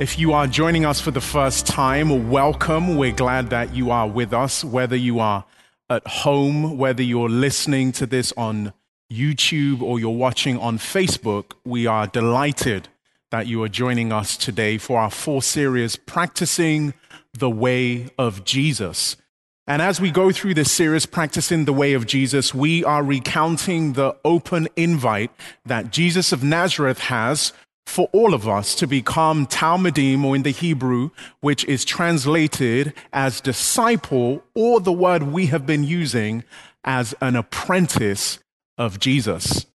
If you are joining us for the first time, welcome. We're glad that you are with us, whether you are at home, whether you're listening to this on YouTube or you're watching on Facebook. We are delighted that you are joining us today for our four series, Practicing the Way of Jesus. And as we go through this series, Practicing the Way of Jesus, we are recounting the open invite that Jesus of Nazareth has for all of us to become Talmidim, or in the Hebrew, which is translated as disciple, or the word we have been using as an apprentice of Jesus.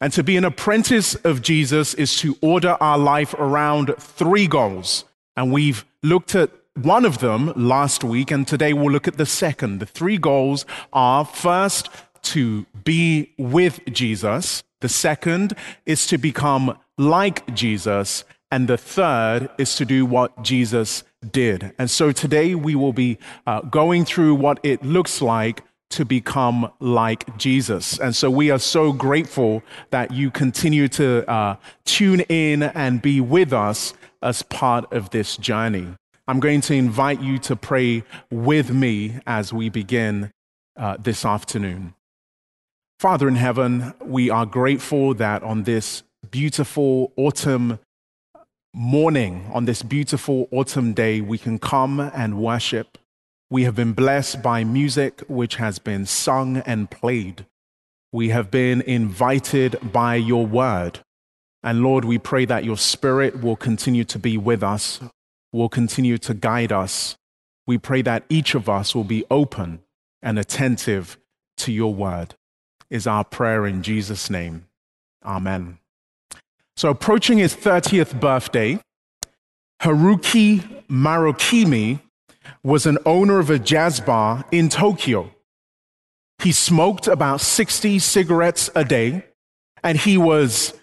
And to be an apprentice of Jesus is to order our life around three goals. And we've looked at one of them last week, and today we'll look at the second. The three goals are first, to be with Jesus. The second is to become like Jesus. And the third is to do what Jesus did. And so today we will be uh, going through what it looks like to become like Jesus. And so we are so grateful that you continue to uh, tune in and be with us as part of this journey. I'm going to invite you to pray with me as we begin uh, this afternoon. Father in heaven, we are grateful that on this beautiful autumn morning, on this beautiful autumn day, we can come and worship. We have been blessed by music which has been sung and played. We have been invited by your word. And Lord, we pray that your spirit will continue to be with us, will continue to guide us. We pray that each of us will be open and attentive to your word, is our prayer in Jesus' name. Amen. So, approaching his 30th birthday, Haruki Murakami was an owner of a jazz bar in Tokyo. He smoked about 60 cigarettes a day, and he was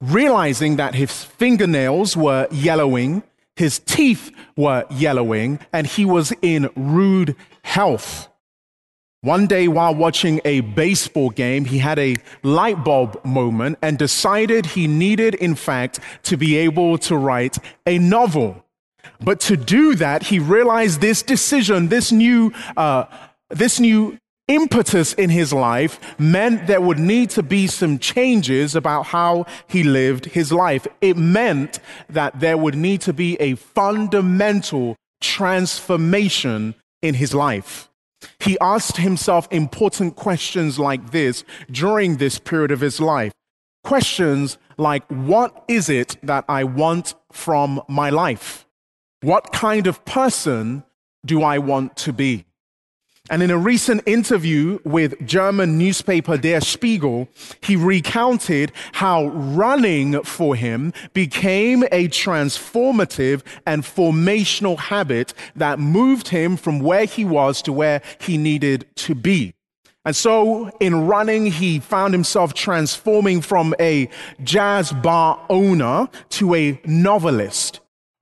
realizing that his fingernails were yellowing, his teeth were yellowing, and he was in rude health. One day, while watching a baseball game, he had a light bulb moment and decided he needed, in fact, to be able to write a novel. But to do that, he realized this decision, this new, uh, this new impetus in his life meant there would need to be some changes about how he lived his life. It meant that there would need to be a fundamental transformation in his life. He asked himself important questions like this during this period of his life. Questions like, What is it that I want from my life? What kind of person do I want to be? And in a recent interview with German newspaper Der Spiegel, he recounted how running for him became a transformative and formational habit that moved him from where he was to where he needed to be. And so in running, he found himself transforming from a jazz bar owner to a novelist.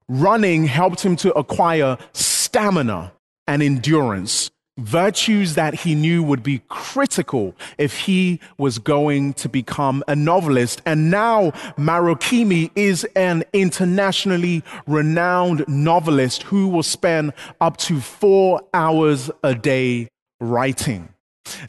Running helped him to acquire stamina and endurance virtues that he knew would be critical if he was going to become a novelist. And now Murakami is an internationally renowned novelist who will spend up to four hours a day writing.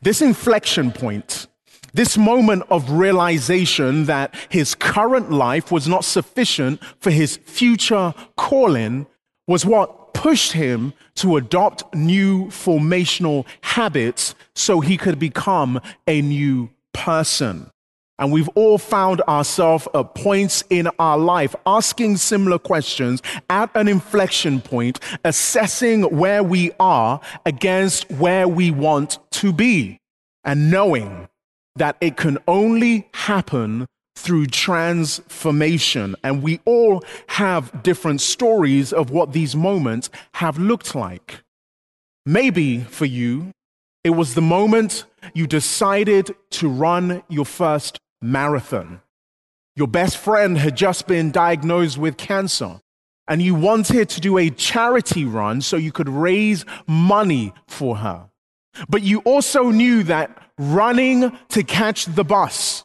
This inflection point, this moment of realization that his current life was not sufficient for his future calling was what pushed him to adopt new formational habits so he could become a new person. And we've all found ourselves at points in our life asking similar questions at an inflection point, assessing where we are against where we want to be, and knowing that it can only happen through transformation. And we all have different stories of what these moments have looked like. Maybe for you, it was the moment you decided to run your first marathon. Your best friend had just been diagnosed with cancer, and you wanted to do a charity run so you could raise money for her. But you also knew that running to catch the bus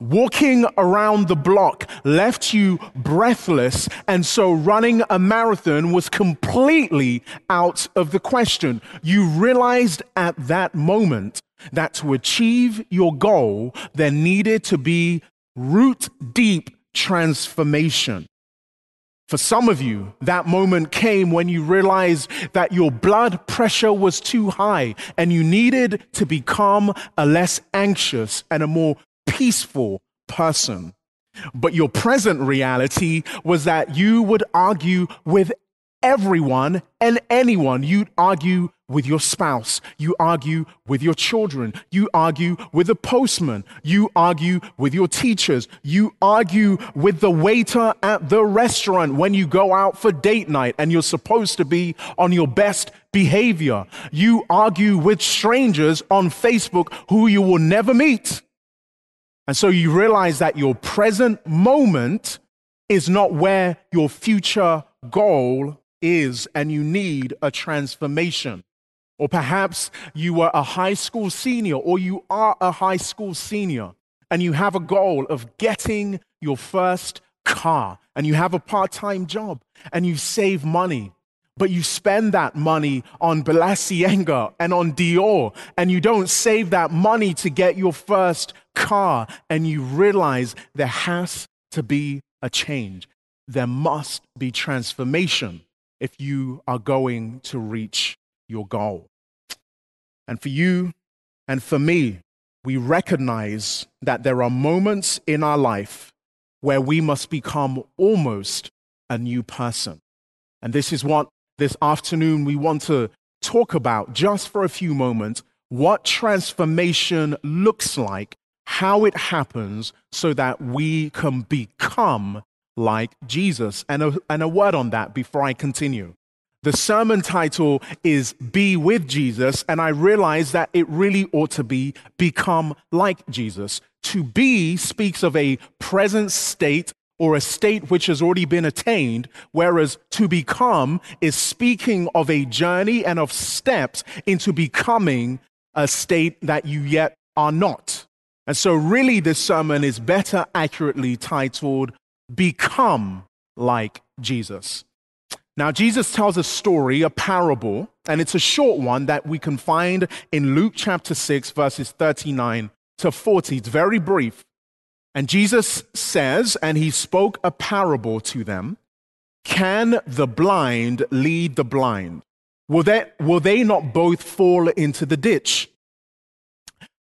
Walking around the block left you breathless, and so running a marathon was completely out of the question. You realized at that moment that to achieve your goal, there needed to be root deep transformation. For some of you, that moment came when you realized that your blood pressure was too high and you needed to become a less anxious and a more peaceful person. But your present reality was that you would argue with everyone and anyone. You'd argue with your spouse. You argue with your children. You argue with the postman. You argue with your teachers. You argue with the waiter at the restaurant when you go out for date night and you're supposed to be on your best behavior. You argue with strangers on Facebook who you will never meet. And so you realize that your present moment is not where your future goal is, and you need a transformation. Or perhaps you were a high school senior, or you are a high school senior, and you have a goal of getting your first car, and you have a part time job, and you save money. But you spend that money on Balenciaga and on Dior, and you don't save that money to get your first car, and you realize there has to be a change. There must be transformation if you are going to reach your goal. And for you and for me, we recognize that there are moments in our life where we must become almost a new person. And this is what this afternoon we want to talk about just for a few moments what transformation looks like, how it happens, so that we can become like Jesus. And a, and a word on that before I continue. The sermon title is Be with Jesus, and I realize that it really ought to be Become like Jesus. To be speaks of a present state or a state which has already been attained, whereas to become is speaking of a journey and of steps into becoming a state that you yet are not. And so, really, this sermon is better accurately titled become like Jesus. Now, Jesus tells a story, a parable, and it's a short one that we can find in Luke chapter 6, verses 39 to 40. It's very brief. And Jesus says, and he spoke a parable to them Can the blind lead the blind? Will they, will they not both fall into the ditch?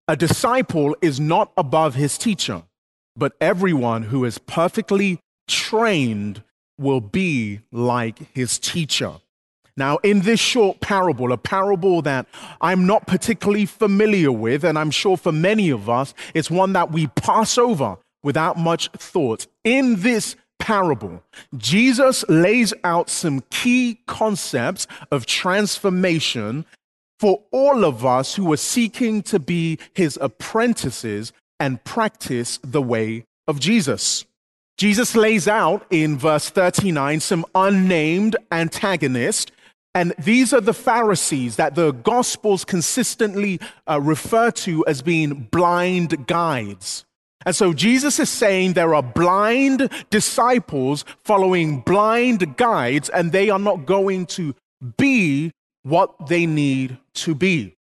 A disciple is not above his teacher but everyone who is perfectly trained will be like his teacher. Now, in this short parable, a parable that I'm not particularly familiar with, and I'm sure for many of us, it's one that we pass over without much thought. In this parable, Jesus lays out some key concepts of transformation for all of us who are seeking to be his apprentices and practice the way of Jesus. Jesus lays out in verse 39 some unnamed antagonists, and these are the Pharisees that the Gospels consistently uh, refer to as being blind guides. And so Jesus is saying there are blind disciples following blind guides, and they are not going to be what they need to be.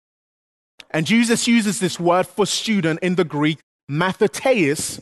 And Jesus uses this word for student in the Greek mathetes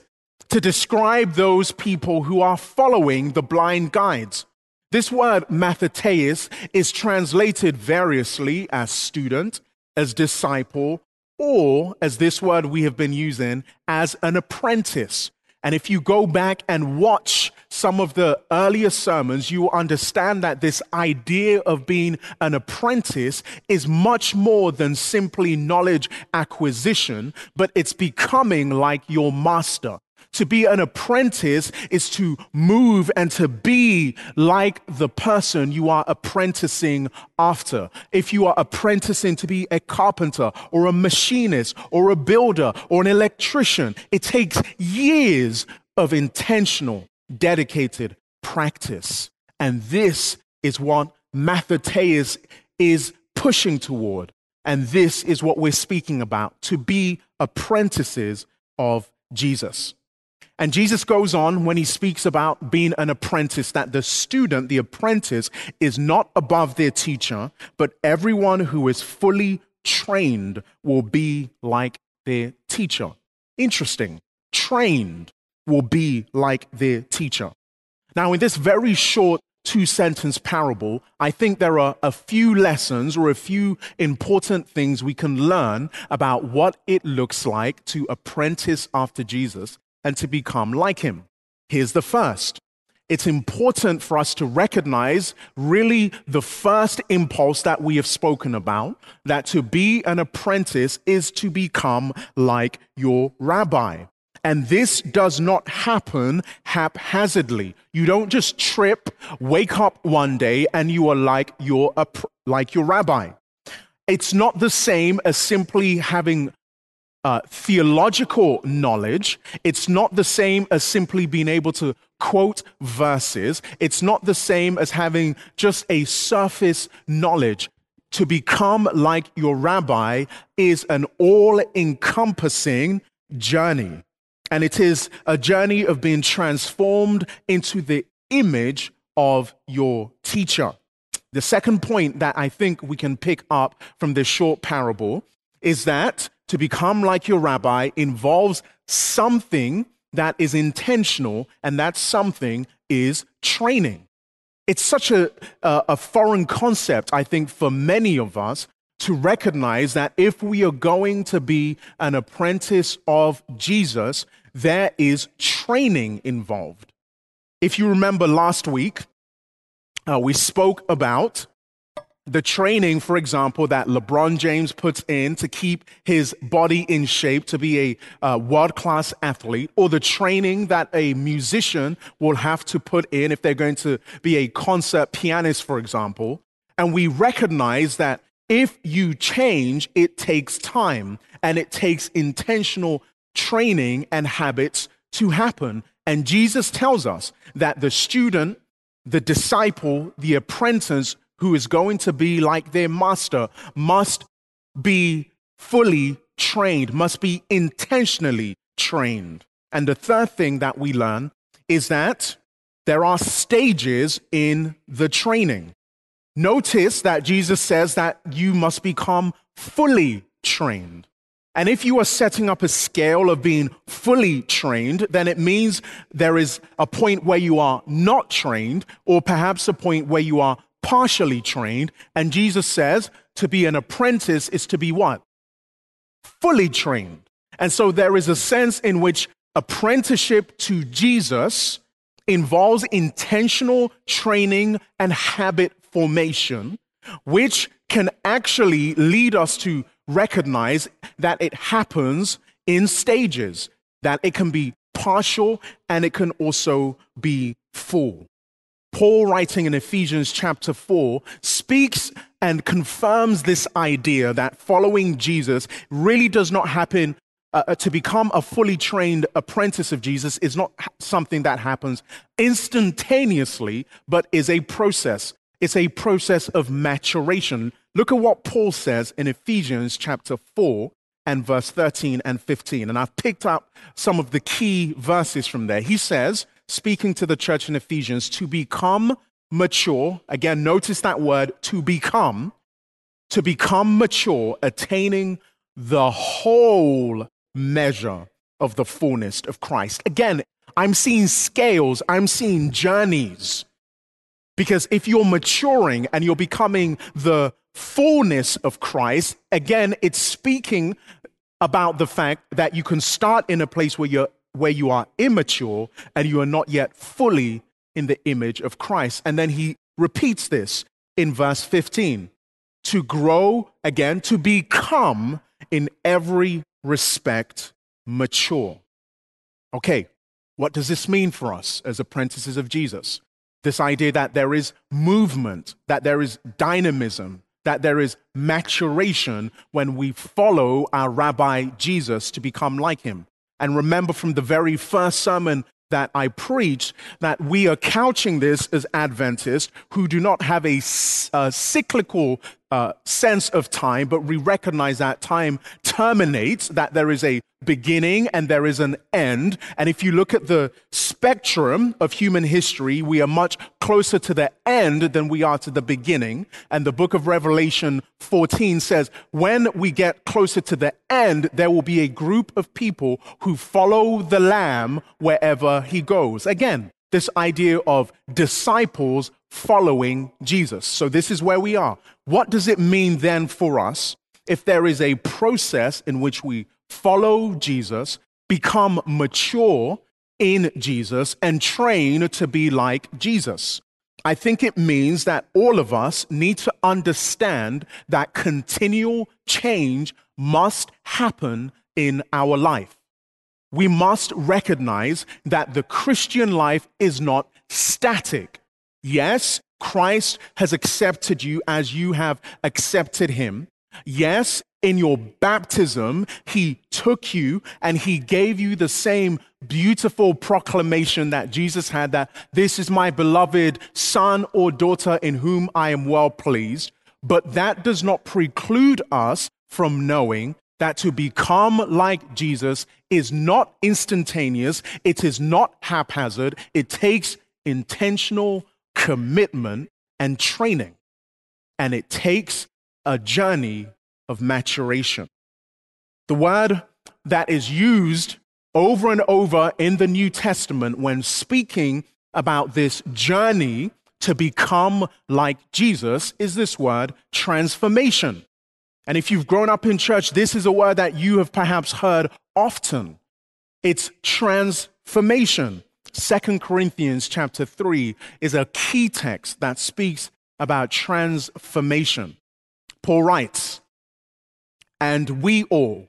to describe those people who are following the blind guides. This word mathetes is translated variously as student, as disciple, or as this word we have been using, as an apprentice. And if you go back and watch some of the earlier sermons, you will understand that this idea of being an apprentice is much more than simply knowledge acquisition, but it's becoming like your master. To be an apprentice is to move and to be like the person you are apprenticing after. If you are apprenticing to be a carpenter or a machinist or a builder or an electrician, it takes years of intentional, dedicated practice. And this is what Mathetes is pushing toward. And this is what we're speaking about to be apprentices of Jesus. And Jesus goes on when he speaks about being an apprentice that the student, the apprentice, is not above their teacher, but everyone who is fully trained will be like their teacher. Interesting. Trained will be like their teacher. Now, in this very short two sentence parable, I think there are a few lessons or a few important things we can learn about what it looks like to apprentice after Jesus and to become like him. Here's the first. It's important for us to recognize really the first impulse that we have spoken about that to be an apprentice is to become like your rabbi. And this does not happen haphazardly. You don't just trip, wake up one day, and you are like your, like your rabbi. It's not the same as simply having uh, theological knowledge. It's not the same as simply being able to quote verses. It's not the same as having just a surface knowledge. To become like your rabbi is an all encompassing journey. And it is a journey of being transformed into the image of your teacher. The second point that I think we can pick up from this short parable is that to become like your rabbi involves something that is intentional, and that something is training. It's such a, a, foreign concept, I think, for many of us to recognize that if we are going to be an apprentice of Jesus, there is training involved. If you remember last week, uh, we spoke about the training, for example, that LeBron James puts in to keep his body in shape to be a uh, world class athlete, or the training that a musician will have to put in if they're going to be a concert pianist, for example. And we recognize that if you change, it takes time and it takes intentional training and habits to happen. And Jesus tells us that the student, the disciple, the apprentice who is going to be like their master must be fully trained, must be intentionally trained. And the third thing that we learn is that there are stages in the training. Notice that Jesus says that you must become fully trained. And if you are setting up a scale of being fully trained, then it means there is a point where you are not trained, or perhaps a point where you are partially trained. And Jesus says to be an apprentice is to be what? Fully trained. And so there is a sense in which apprenticeship to Jesus involves intentional training and habit formation, which can actually lead us to recognize that it happens in stages, that it can be partial and it can also be full. Paul, writing in Ephesians chapter 4, speaks and confirms this idea that following Jesus really does not happen. Uh, uh, to become a fully trained apprentice of Jesus is not something that happens instantaneously, but is a process. It's a process of maturation. Look at what Paul says in Ephesians chapter 4 and verse 13 and 15. And I've picked up some of the key verses from there. He says, speaking to the church in Ephesians to become mature. Again, notice that word to become, to become mature, attaining the whole measure of the fullness of Christ. Again, I'm seeing scales, I'm seeing journeys. Because if you're maturing and you're becoming the fullness of Christ, again, it's speaking about the fact that you can start in a place where you're where you are immature and you are not yet fully in the image of Christ. And then he repeats this in verse 15 to grow again, to become in every respect mature. Okay, what does this mean for us as apprentices of Jesus? This idea that there is movement, that there is dynamism, that there is maturation when we follow our Rabbi Jesus to become like him. And remember from the very first sermon that I preached that we are couching this as Adventists who do not have a, a cyclical uh, sense of time, but we recognize that time terminates, that there is a beginning and there is an end. And if you look at the spectrum of human history, we are much closer to the end than we are to the beginning. And the book of Revelation 14 says, when we get closer to the end, there will be a group of people who follow the Lamb wherever he goes. Again, this idea of disciples following Jesus. So, this is where we are. What does it mean then for us if there is a process in which we follow Jesus, become mature in Jesus, and train to be like Jesus? I think it means that all of us need to understand that continual change must happen in our life we must recognize that the Christian life is not static. Yes, Christ has accepted you as you have accepted him. Yes, in your baptism, he took you and he gave you the same beautiful proclamation that Jesus had that this is my beloved son or daughter in whom I am well pleased. But that does not preclude us from knowing that to become like Jesus is not instantaneous, it is not haphazard, it takes intentional commitment and training. And it takes a journey of maturation. The word that is used over and over in the New Testament when speaking about this journey to become like Jesus is this word transformation. And if you've grown up in church, this is a word that you have perhaps heard often. It's transformation. Second Corinthians chapter 3 is a key text that speaks about transformation. Paul writes, And we all,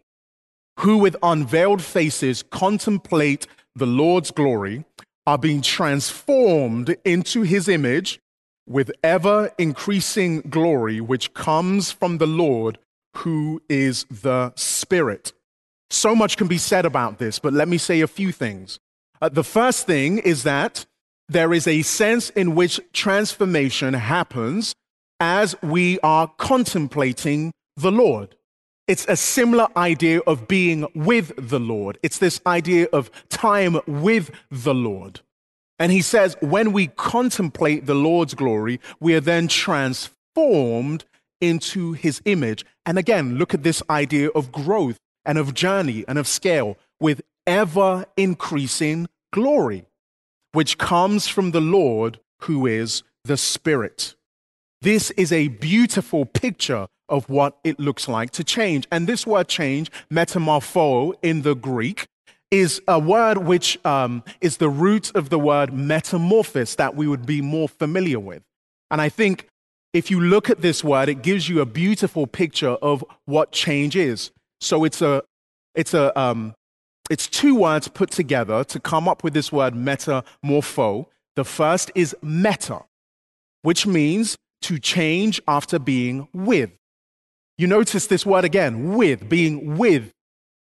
who with unveiled faces contemplate the Lord's glory, are being transformed into his image with ever increasing glory, which comes from the Lord who is the Spirit. So much can be said about this, but let me say a few things. Uh, the first thing is that there is a sense in which transformation happens as we are contemplating the Lord. It's a similar idea of being with the Lord. It's this idea of time with the Lord. And he says, when we contemplate the Lord's glory, we are then transformed into his image. And again, look at this idea of growth and of journey and of scale with ever increasing glory, which comes from the Lord who is the Spirit. This is a beautiful picture of what it looks like to change. And this word change, metamorpho in the Greek, is a word which um, is the root of the word metamorphosis that we would be more familiar with. And I think if you look at this word, it gives you a beautiful picture of what change is. So it's a, it's a, um, it's two words put together to come up with this word metamorpho. The first is meta, which means to change after being with. You notice this word again, with, being with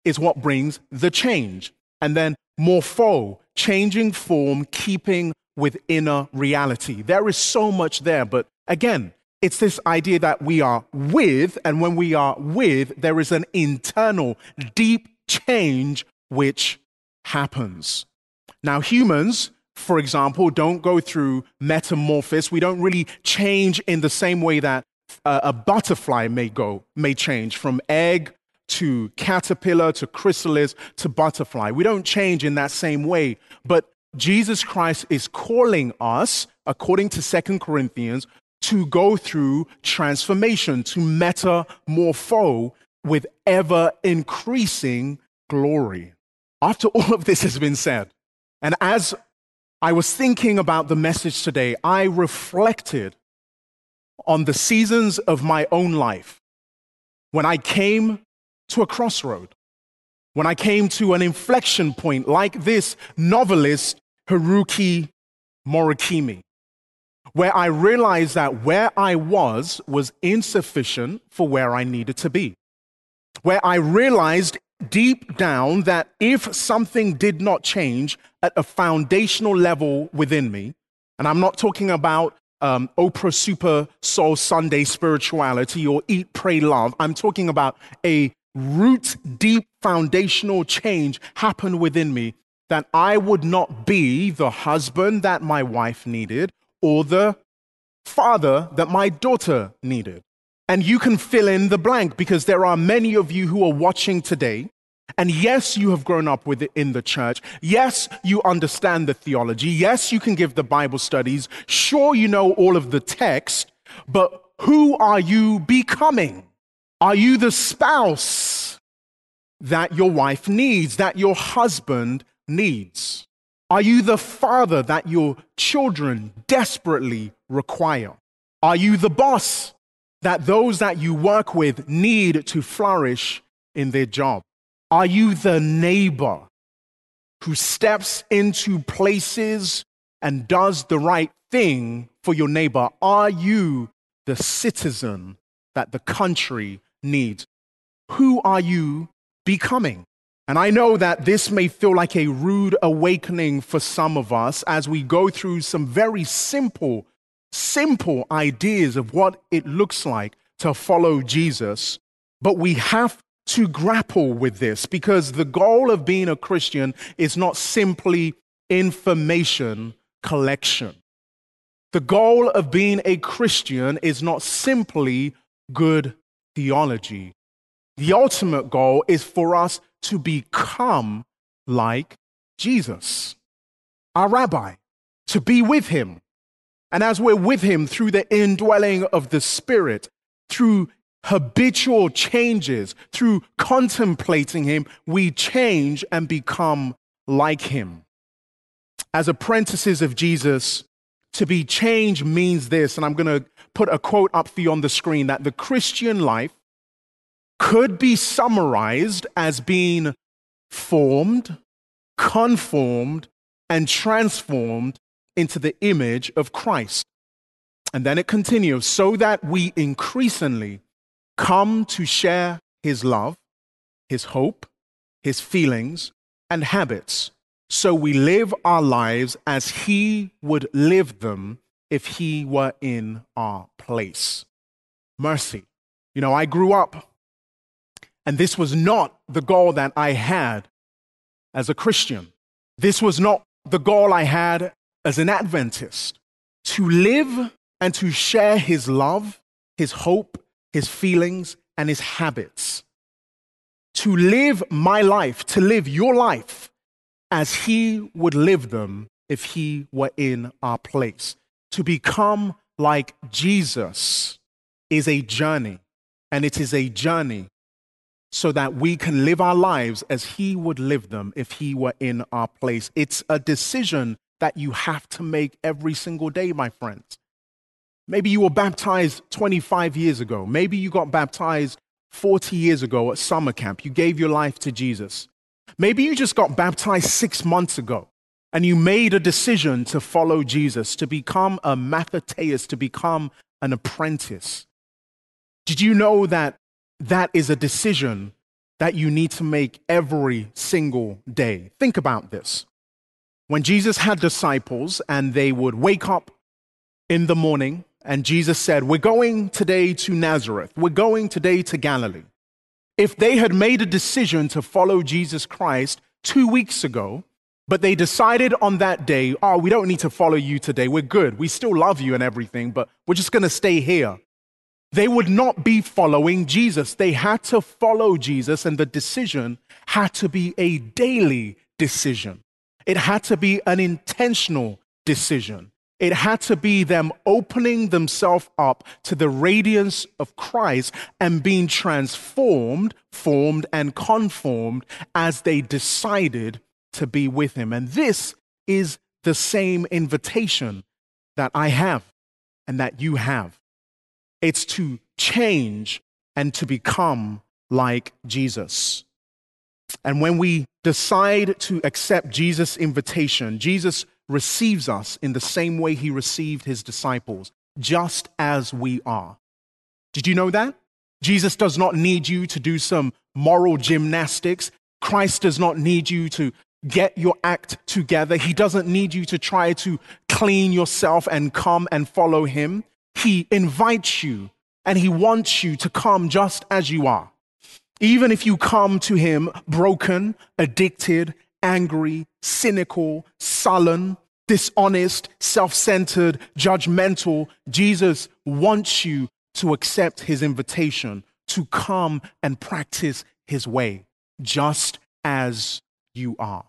is what brings the change. And then morpho, changing form, keeping with inner reality. There is so much there, but Again, it's this idea that we are with, and when we are with, there is an internal, deep change which happens. Now, humans, for example, don't go through metamorphosis. We don't really change in the same way that uh, a butterfly may go, may change from egg to caterpillar to chrysalis to butterfly. We don't change in that same way. But Jesus Christ is calling us, according to Second Corinthians, to go through transformation, to metamorpho with ever increasing glory. After all of this has been said, and as I was thinking about the message today, I reflected on the seasons of my own life when I came to a crossroad, when I came to an inflection point like this novelist, Haruki Murakami where I realized that where I was was insufficient for where I needed to be. Where I realized deep down that if something did not change at a foundational level within me, and I'm not talking about um, Oprah Super Soul Sunday spirituality or eat, pray, love. I'm talking about a root deep foundational change happen within me that I would not be the husband that my wife needed or the father that my daughter needed. And you can fill in the blank because there are many of you who are watching today. And yes, you have grown up with it in the church. Yes, you understand the theology. Yes, you can give the Bible studies. Sure, you know all of the text, but who are you becoming? Are you the spouse that your wife needs, that your husband needs? Are you the father that your children desperately require? Are you the boss that those that you work with need to flourish in their job? Are you the neighbor who steps into places and does the right thing for your neighbor? Are you the citizen that the country needs? Who are you becoming? And I know that this may feel like a rude awakening for some of us as we go through some very simple, simple ideas of what it looks like to follow Jesus. But we have to grapple with this because the goal of being a Christian is not simply information collection. The goal of being a Christian is not simply good theology. The ultimate goal is for us to become like Jesus, our rabbi, to be with him. And as we're with him through the indwelling of the Spirit, through habitual changes, through contemplating him, we change and become like him. As apprentices of Jesus, to be changed means this, and I'm going to put a quote up for you on the screen that the Christian life could be summarized as being formed, conformed, and transformed into the image of Christ. And then it continues so that we increasingly come to share his love, his hope, his feelings, and habits. So we live our lives as he would live them if he were in our place. Mercy. You know, I grew up and this was not the goal that I had as a Christian. This was not the goal I had as an Adventist. To live and to share his love, his hope, his feelings, and his habits. To live my life, to live your life as he would live them if he were in our place. To become like Jesus is a journey, and it is a journey so that we can live our lives as He would live them if He were in our place. It's a decision that you have to make every single day, my friends. Maybe you were baptized 25 years ago. Maybe you got baptized 40 years ago at summer camp. You gave your life to Jesus. Maybe you just got baptized six months ago and you made a decision to follow Jesus, to become a mathetes, to become an apprentice. Did you know that that is a decision that you need to make every single day. Think about this. When Jesus had disciples and they would wake up in the morning, and Jesus said, We're going today to Nazareth, we're going today to Galilee. If they had made a decision to follow Jesus Christ two weeks ago, but they decided on that day, oh, we don't need to follow you today. We're good. We still love you and everything, but we're just going to stay here they would not be following Jesus. They had to follow Jesus, and the decision had to be a daily decision. It had to be an intentional decision. It had to be them opening themselves up to the radiance of Christ and being transformed, formed, and conformed as they decided to be with Him. And this is the same invitation that I have and that you have. It's to change and to become like Jesus. And when we decide to accept Jesus' invitation, Jesus receives us in the same way he received his disciples, just as we are. Did you know that? Jesus does not need you to do some moral gymnastics. Christ does not need you to get your act together. He doesn't need you to try to clean yourself and come and follow him. He invites you and he wants you to come just as you are. Even if you come to him broken, addicted, angry, cynical, sullen, dishonest, self centered, judgmental, Jesus wants you to accept his invitation to come and practice his way, just as you are.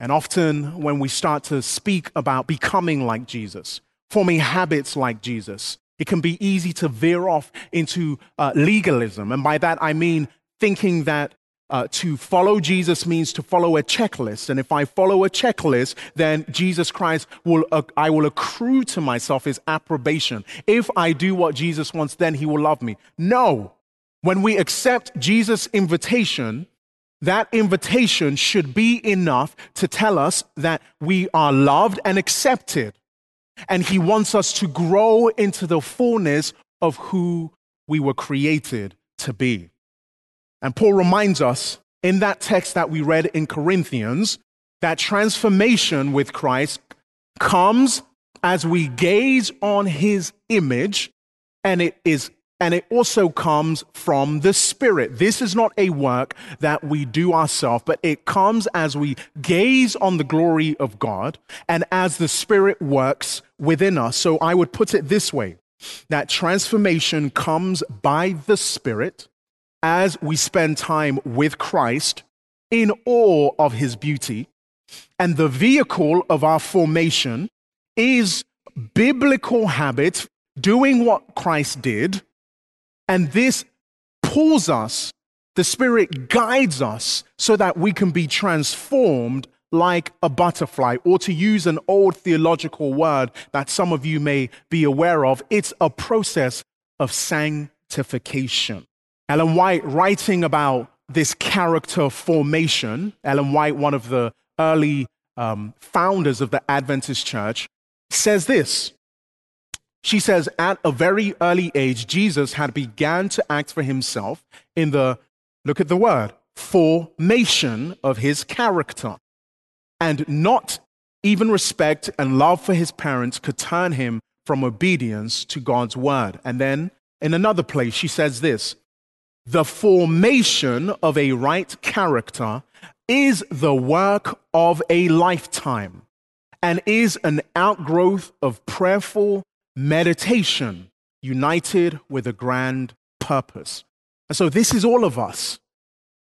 And often, when we start to speak about becoming like Jesus, forming habits like Jesus, it can be easy to veer off into uh, legalism. And by that, I mean thinking that uh, to follow Jesus means to follow a checklist. And if I follow a checklist, then Jesus Christ will, uh, I will accrue to myself his approbation. If I do what Jesus wants, then he will love me. No. When we accept Jesus' invitation, that invitation should be enough to tell us that we are loved and accepted. And he wants us to grow into the fullness of who we were created to be. And Paul reminds us in that text that we read in Corinthians that transformation with Christ comes as we gaze on his image and it is and it also comes from the Spirit. This is not a work that we do ourselves, but it comes as we gaze on the glory of God and as the Spirit works within us. So I would put it this way that transformation comes by the Spirit as we spend time with Christ in awe of his beauty. And the vehicle of our formation is biblical habit, doing what Christ did. And this pulls us, the Spirit guides us so that we can be transformed like a butterfly, or to use an old theological word that some of you may be aware of, it's a process of sanctification. Ellen White, writing about this character formation, Ellen White, one of the early um, founders of the Adventist church, says this. She says, at a very early age, Jesus had began to act for himself in the, look at the word, formation of his character. And not even respect and love for his parents could turn him from obedience to God's word. And then in another place, she says this the formation of a right character is the work of a lifetime and is an outgrowth of prayerful meditation united with a grand purpose. And so, this is all of us.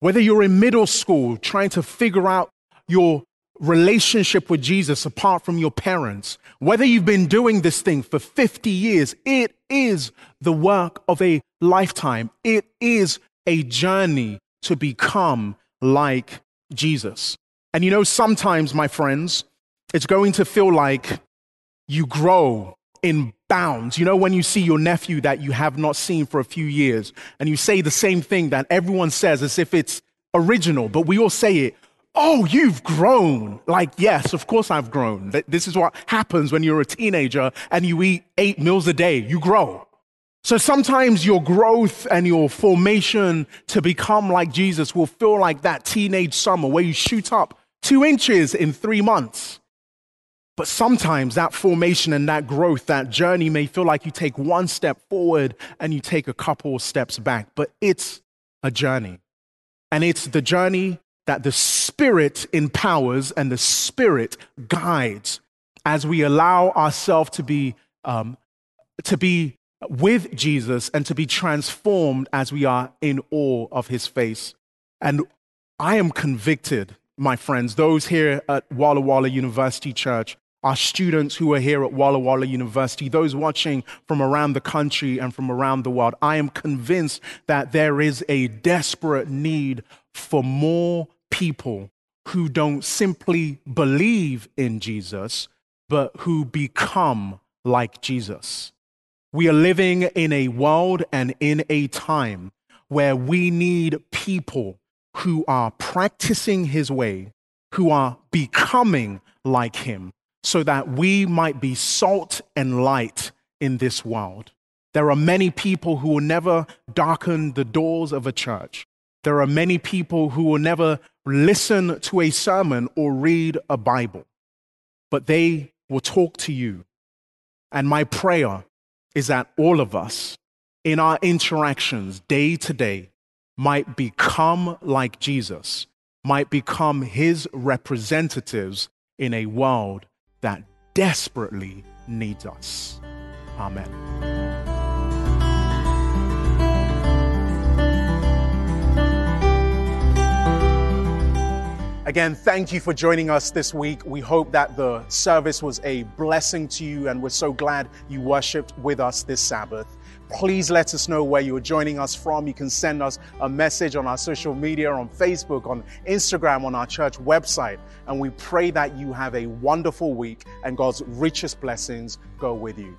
Whether you're in middle school trying to figure out your relationship with Jesus apart from your parents, whether you've been doing this thing for 50 years, it is the work of a lifetime. It is a journey to become like Jesus. And you know, sometimes, my friends, it's going to feel like you grow in bounds. You know, when you see your nephew that you have not seen for a few years, and you say the same thing that everyone says as if it's original, but we all say it Oh, you've grown. Like, yes, of course I've grown. This is what happens when you're a teenager and you eat eight meals a day. You grow. So sometimes your growth and your formation to become like Jesus will feel like that teenage summer where you shoot up two inches in three months. But sometimes that formation and that growth, that journey may feel like you take one step forward and you take a couple steps back. But it's a journey. And it's the journey that the Spirit empowers and the Spirit guides as we allow ourselves to be, um, to be with Jesus and to be transformed as we are in awe of his face. And I am convicted, my friends, those here at Walla Walla University Church, our students who are here at Walla Walla University, those watching from around the country and from around the world, I am convinced that there is a desperate need for more people who don't simply believe in Jesus, but who become like Jesus. We are living in a world and in a time where we need people who are practicing his way, who are becoming like him, so that we might be salt and light in this world. There are many people who will never darken the doors of a church, There are many people who will never listen to a sermon or read a Bible, but they will talk to you. And my prayer is that all of us, in our interactions day to day, might become like Jesus, might become his representatives in a world that desperately needs us. Amen. Again, thank you for joining us this week. We hope that the service was a blessing to you, and we're so glad you worshiped with us this Sabbath. Please let us know where you're joining us from. You can send us a message on our social media, on Facebook, on Instagram, on our church website. And we pray that you have a wonderful week and God's richest blessings go with you.